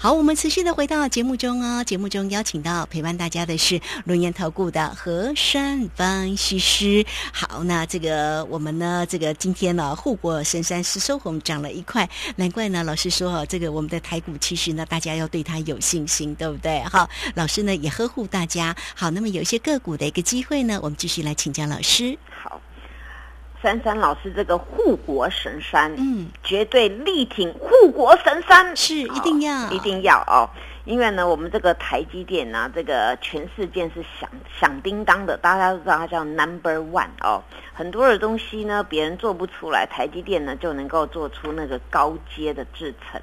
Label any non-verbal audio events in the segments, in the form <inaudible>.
好，我们持续的回到节目中哦。节目中邀请到陪伴大家的是轮研投顾的何山分析师。好，那这个我们呢，这个今天呢，护国神山是收红涨了一块，难怪呢，老师说这个我们的台股其实呢，大家要对它有信心，对不对？好，老师呢也呵护大家。好，那么有一些个股的一个机会呢，我们继续来请教老师。好。珊珊老师，这个护国神山，嗯，绝对力挺护国神山，是一定要，一定要哦。因为呢，我们这个台积电呢，这个全世界是响响叮当的，大家都知道它叫 Number One 哦。很多的东西呢，别人做不出来，台积电呢就能够做出那个高阶的制程。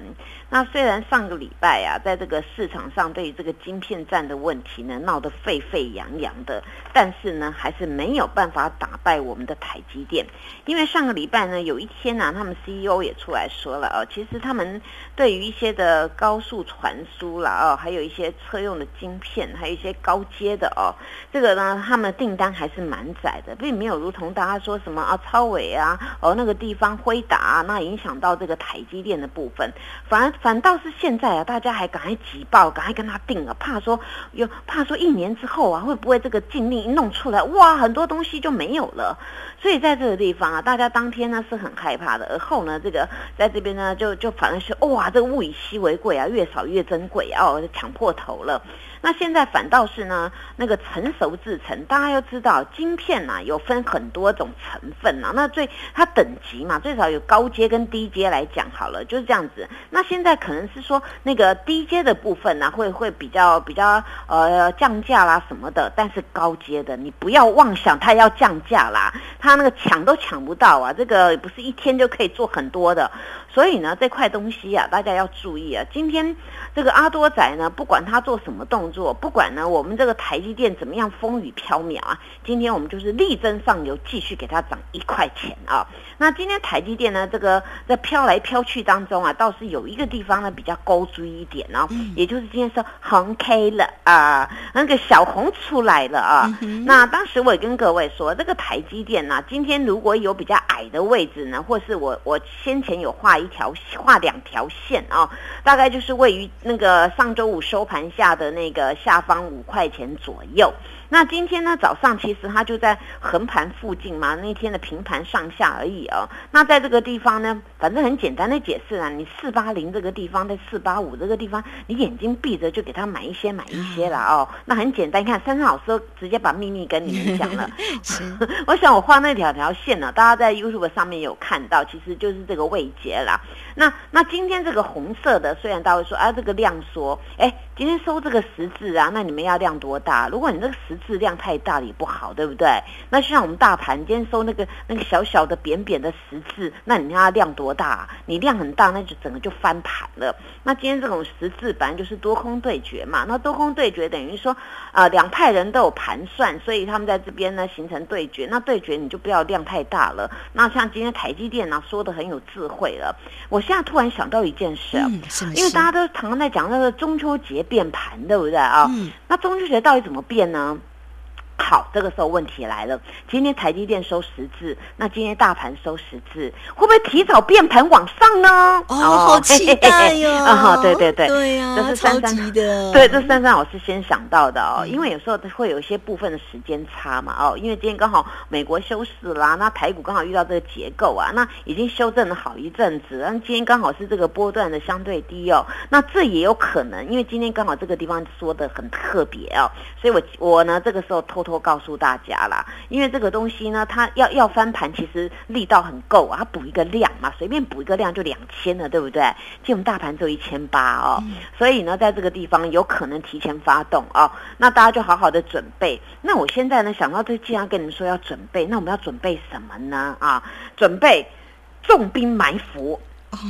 那虽然上个礼拜啊，在这个市场上对于这个晶片战的问题呢闹得沸沸扬扬的，但是呢，还是没有办法打败我们的台积电。因为上个礼拜呢，有一天呢，他们 CEO 也出来说了哦，其实他们对于一些的高速传输啦。哦，还有一些车用的晶片，还有一些高阶的哦，这个呢，他们的订单还是蛮窄的，并没有如同大家说什么啊，超伟啊，哦那个地方辉达，那影响到这个台积电的部分，反而反倒是现在啊，大家还赶快挤爆，赶快跟他订了，怕说有怕说一年之后啊，会不会这个禁令一弄出来，哇，很多东西就没有了。所以在这个地方啊，大家当天呢是很害怕的，而后呢，这个在这边呢，就就反而是哇，这个物以稀为贵啊，越少越珍贵啊，抢破头了。那现在反倒是呢，那个成熟制成，大家要知道，晶片呐有分很多种成分呐。那最它等级嘛，最少有高阶跟低阶来讲好了，就是这样子。那现在可能是说那个低阶的部分呢，会会比较比较呃降价啦什么的，但是高阶的你不要妄想它要降价啦，它那个抢都抢不到啊，这个不是一天就可以做很多的。所以呢，这块东西啊，大家要注意啊。今天这个阿多仔呢，不管他做什么动作，不管呢我们这个台积电怎么样风雨飘渺啊，今天我们就是力争上游，继续给它涨一块钱啊。那今天台积电呢，这个在飘来飘去当中啊，倒是有一个地方呢比较高追一点哦，也就是今天说红 K 了啊，那个小红出来了啊。那当时我也跟各位说，这个台积电呢，今天如果有比较矮的位置呢，或是我我先前有画一。一条画两条线啊，大概就是位于那个上周五收盘下的那个下方五块钱左右。那今天呢，早上其实它就在横盘附近嘛，那天的平盘上下而已哦。那在这个地方呢，反正很简单的解释啊，你四八零这个地方在四八五这个地方，你眼睛闭着就给它买一些买一些了哦。<laughs> 那很简单，你看珊珊老师直接把秘密跟你们讲了。<laughs> 我想我画那条条线呢，大家在 YouTube 上面有看到，其实就是这个位阶啦。那那今天这个红色的，虽然大家会说啊，这个量缩，哎。今天收这个十字啊，那你们要量多大？如果你这个十字量太大了也不好，对不对？那就像我们大盘今天收那个那个小小的扁扁的十字，那你要量多大？你量很大，那就整个就翻盘了。那今天这种十字本来就是多空对决嘛。那多空对决等于说啊，两派人都有盘算，所以他们在这边呢形成对决。那对决你就不要量太大了。那像今天台积电呢说的很有智慧了。我现在突然想到一件事，因为大家都常常在讲那个中秋节。变盘对不对啊？那中秋节到底怎么变呢？好，这个时候问题来了。今天台积电收十字，那今天大盘收十字，会不会提早变盘往上呢？哦，好期待哟！<laughs> 啊，对对对，对呀，这是三三的，对，这是珊珊老师先想到的哦。因为有时候会有一些部分的时间差嘛，哦，因为今天刚好美国休市啦，那台股刚好遇到这个结构啊，那已经修正了好一阵子，那今天刚好是这个波段的相对低哦，那这也有可能，因为今天刚好这个地方说的很特别哦，所以我我呢这个时候偷。托告诉大家啦，因为这个东西呢，它要要翻盘，其实力道很够啊，它补一个量嘛，随便补一个量就两千了，对不对？今我们大盘只有一千八哦，所以呢，在这个地方有可能提前发动哦，那大家就好好的准备。那我现在呢，想到这，既然跟你们说要准备，那我们要准备什么呢？啊，准备重兵埋伏。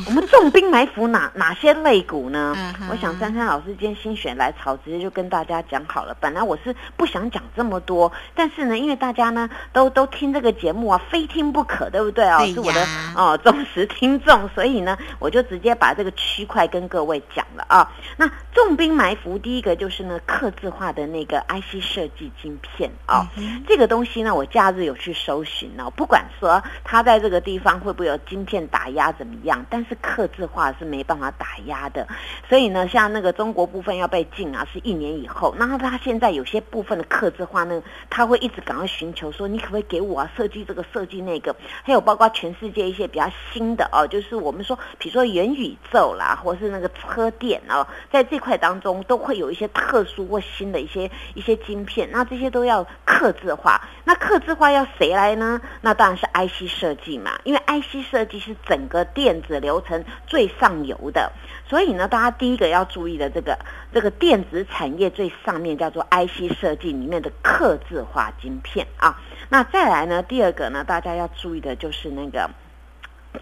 我们重兵埋伏哪 <laughs> 哪些肋骨呢？我想珊珊老师今天心血来潮，直接就跟大家讲好了。本来我是不想讲这么多，但是呢，因为大家呢都都听这个节目啊，非听不可，对不对啊？是我的哦忠实听众，所以呢，我就直接把这个区块跟各位讲了啊。那重兵埋伏，第一个就是呢，刻字化的那个 IC 设计晶片啊，这个东西呢，我假日有去搜寻哦，不管说它在这个地方会不会有晶片打压怎么样，但但是刻字化是没办法打压的。所以呢，像那个中国部分要被禁啊，是一年以后。那他现在有些部分的刻字化呢，他会一直赶快寻求说，你可不可以给我啊设计这个设计那个？还有包括全世界一些比较新的哦，就是我们说，比如说元宇宙啦，或是那个车电哦，在这块当中都会有一些特殊或新的一些一些晶片，那这些都要刻字化。那刻字化要谁来呢？那当然是 IC 设计嘛，因为 IC 设计是整个电子流程最上游的。所以呢，大家第一个要注意的这个这个电子产业最上面叫做 IC 设计里面的刻字化晶片啊。那再来呢，第二个呢，大家要注意的就是那个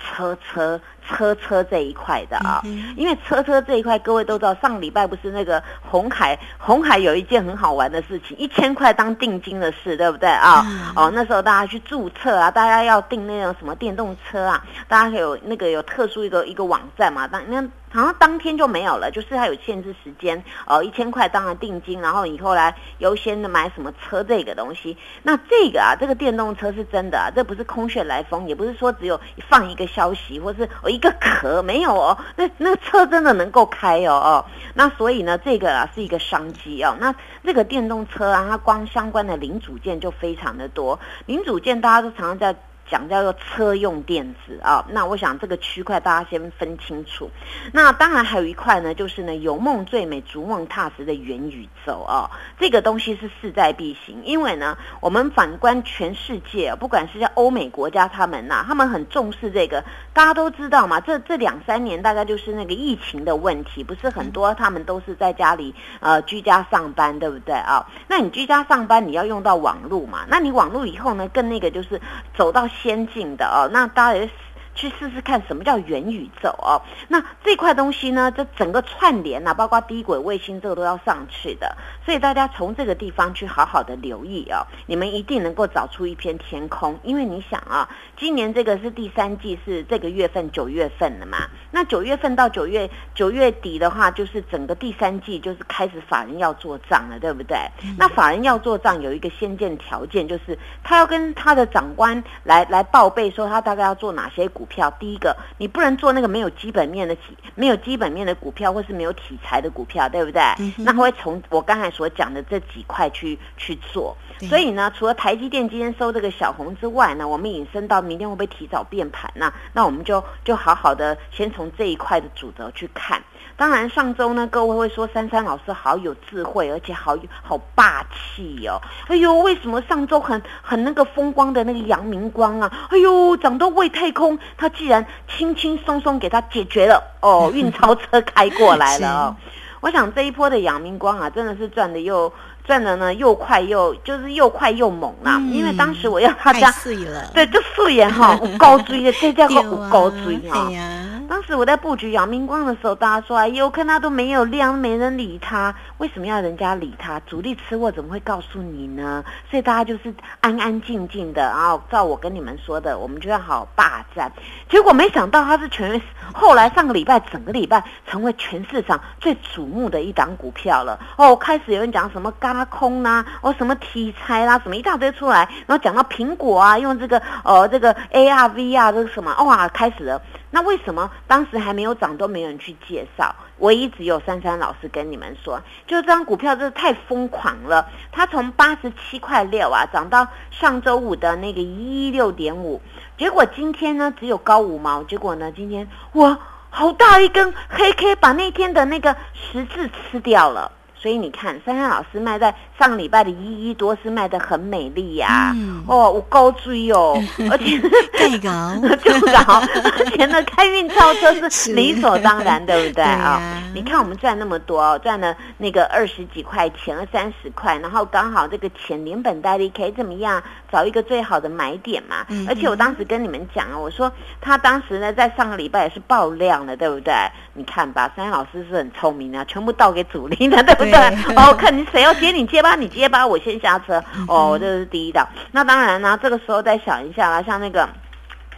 车车车车这一块的啊，因为车车这一块，各位都知道，上礼拜不是那个红海红海有一件很好玩的事情，一千块当定金的事，对不对啊？哦，那时候大家去注册啊，大家要订那种什么电动车啊，大家有那个有特殊一个一个网站嘛，当那。好像当天就没有了，就是它有限制时间，呃，一千块当然定金，然后以后来优先的买什么车这个东西。那这个啊，这个电动车是真的啊，这不是空穴来风，也不是说只有放一个消息或是一个壳没有哦，那那个车真的能够开哦哦。那所以呢，这个啊是一个商机哦。那这个电动车啊，它光相关的零组件就非常的多，零组件大家都常常在。讲叫做车用电子啊，那我想这个区块大家先分清楚。那当然还有一块呢，就是呢有梦最美，逐梦踏实的元宇宙啊，这个东西是势在必行。因为呢，我们反观全世界，不管是在欧美国家，他们呐，他们很重视这个。大家都知道嘛，这这两三年大概就是那个疫情的问题，不是很多他们都是在家里呃居家上班，对不对啊？那你居家上班，你要用到网络嘛？那你网络以后呢，更那个就是走到。先进的哦，那大家去试试看什么叫元宇宙哦。那这块东西呢，这整个串联啊，包括低轨卫星这个都要上去的。所以大家从这个地方去好好的留意哦，你们一定能够找出一片天空。因为你想啊，今年这个是第三季，是这个月份九月份了嘛？那九月份到九月九月底的话，就是整个第三季就是开始法人要做账了，对不对？那法人要做账有一个先见条件，就是他要跟他的长官来来报备，说他大概要做哪些股票。第一个，你不能做那个没有基本面的体、没有基本面的股票，或是没有题材的股票，对不对？那会从我刚才。所讲的这几块去去做，所以呢，除了台积电今天收这个小红之外呢，我们引申到明天会不会提早变盘呢？那我们就就好好的先从这一块的主轴去看。当然上周呢，各位会说珊珊老师好有智慧，而且好好霸气哦。哎呦，为什么上周很很那个风光的那个阳明光啊？哎呦，涨到外太空，他既然轻轻松松给他解决了哦，<laughs> 运钞车开过来了哦。我想这一波的阳明光啊，真的是赚的又赚的呢，又快又就是又快又猛啦。因为当时我要他家，对，就素颜哈，<laughs> 高追的，这叫个高追哈。当时我在布局阳明光的时候，大家说哎呦，看他都没有量，没人理他，为什么要人家理他？主力吃货怎么会告诉你呢？所以大家就是安安静静的，然后照我跟你们说的，我们就要好霸占。结果没想到他是全，后来上个礼拜整个礼拜成为全市场最瞩目的一档股票了。哦，开始有人讲什么嘎空啦，哦什么题材啦，什么一大堆出来，然后讲到苹果啊，用这个呃这个 ARV 啊，这个什么哇，开始了。那为什么当时还没有涨都没人去介绍？唯一只有珊珊老师跟你们说，就这张股票真的太疯狂了。它从八十七块六啊涨到上周五的那个一六点五，结果今天呢只有高五毛。结果呢今天哇，好大一根黑 K 把那天的那个十字吃掉了。所以你看，珊珊老师卖在上礼拜的一一多是卖的很美丽呀，哦，我高追哦，<laughs> 而且太高，<laughs> 就高，而且呢开运钞车是 <laughs> 理所当然，对不对啊？你看我们赚那么多，赚了那个二十几块钱，三十块，然后刚好这个钱连本带利，可以怎么样？找一个最好的买点嘛。而且我当时跟你们讲啊，我说他当时呢在上个礼拜也是爆量的，对不对？你看吧，珊珊老师是很聪明啊，全部倒给主力的，对不对？对，哦，看你谁要接你接吧，你接吧，我先下车。哦，这是第一档。那当然呢，这个时候再想一下啦，像那个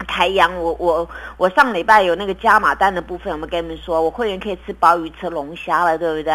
台阳，我我我上礼拜有那个加码单的部分，我们跟你们说，我会员可以吃鲍鱼、吃龙虾了，对不对？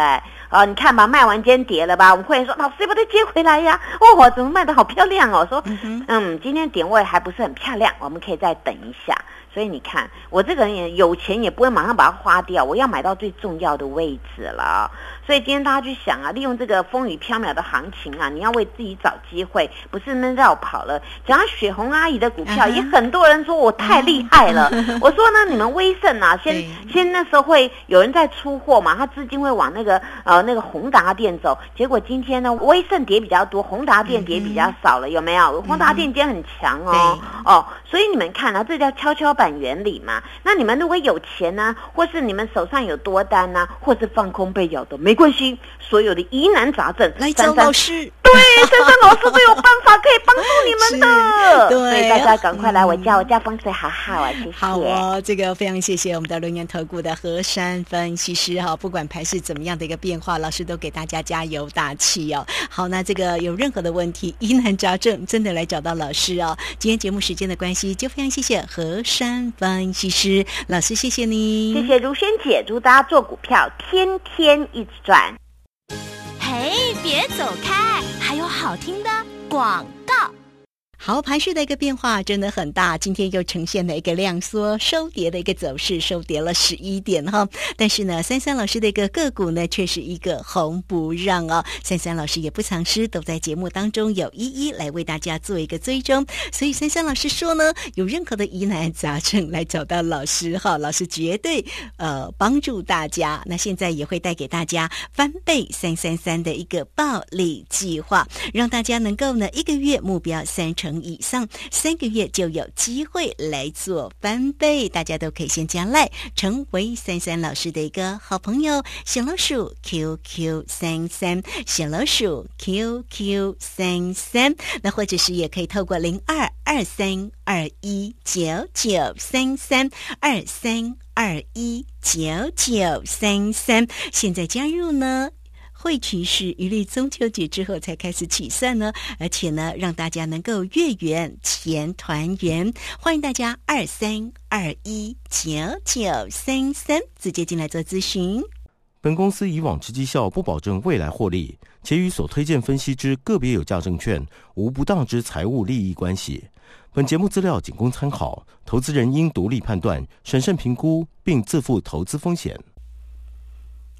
啊，你看吧，卖完今天跌了吧？我们会员说，老师不得接回来呀？哦，怎么卖的好漂亮哦？说，嗯，今天点位还不是很漂亮，我们可以再等一下。所以你看，我这个人也有钱，也不会马上把它花掉，我要买到最重要的位置了。所以今天大家去想啊，利用这个风雨飘渺的行情啊，你要为自己找机会，不是那绕跑了。讲到雪红阿姨的股票，也很多人说我太厉害了。<laughs> 我说呢，你们威盛啊，<laughs> 先先那时候会有人在出货嘛，他资金会往那个呃那个宏达店走。结果今天呢，威盛跌比较多，宏达店跌比较少了，有没有？宏达店今天很强哦哦，所以你们看啊，这叫跷跷板原理嘛。那你们如果有钱呢，或是你们手上有多单呢，或是放空被咬的，没关系，所有的疑难杂症，来找老师，对，珊珊老师都有办法可以帮助你们的。对，所以大家赶快来我家，我家风水好好啊，谢谢。好哦，这个非常谢谢我们的龙岩投顾的何山分析师哈，不管盘是怎么样的一个变化，老师都给大家加油打气哦。好，那这个有任何的问题，疑难杂症，真的来找到老师哦。今天节目时间的关系，就非常谢谢何山分析师老师，谢谢你，谢谢如萱姐，祝大家做股票天天一转。嘿，别走开，还有好听的广。好，盘势的一个变化真的很大，今天又呈现了一个量缩收跌的一个走势，收跌了十一点哈。但是呢，三三老师的一个个股呢，却是一个红不让哦。三三老师也不藏私，都在节目当中有一一来为大家做一个追踪。所以三三老师说呢，有任何的疑难杂症来找到老师哈，老师绝对呃帮助大家。那现在也会带给大家翻倍三三三的一个暴利计划，让大家能够呢一个月目标三成以上三个月就有机会来做翻倍，大家都可以先加赖，成为三三老师的一个好朋友。小老鼠 QQ 三三，小老鼠 QQ 三三，那或者是也可以透过零二二三二一九九三三二三二一九九三三，现在加入呢。会期是一律中秋节之后才开始起算呢，而且呢，让大家能够月圆前团圆。欢迎大家二三二一九九三三直接进来做咨询。本公司以往之绩效不保证未来获利，且与所推荐分析之个别有价证券无不当之财务利益关系。本节目资料仅供参考，投资人应独立判断、审慎评估，并自负投资风险。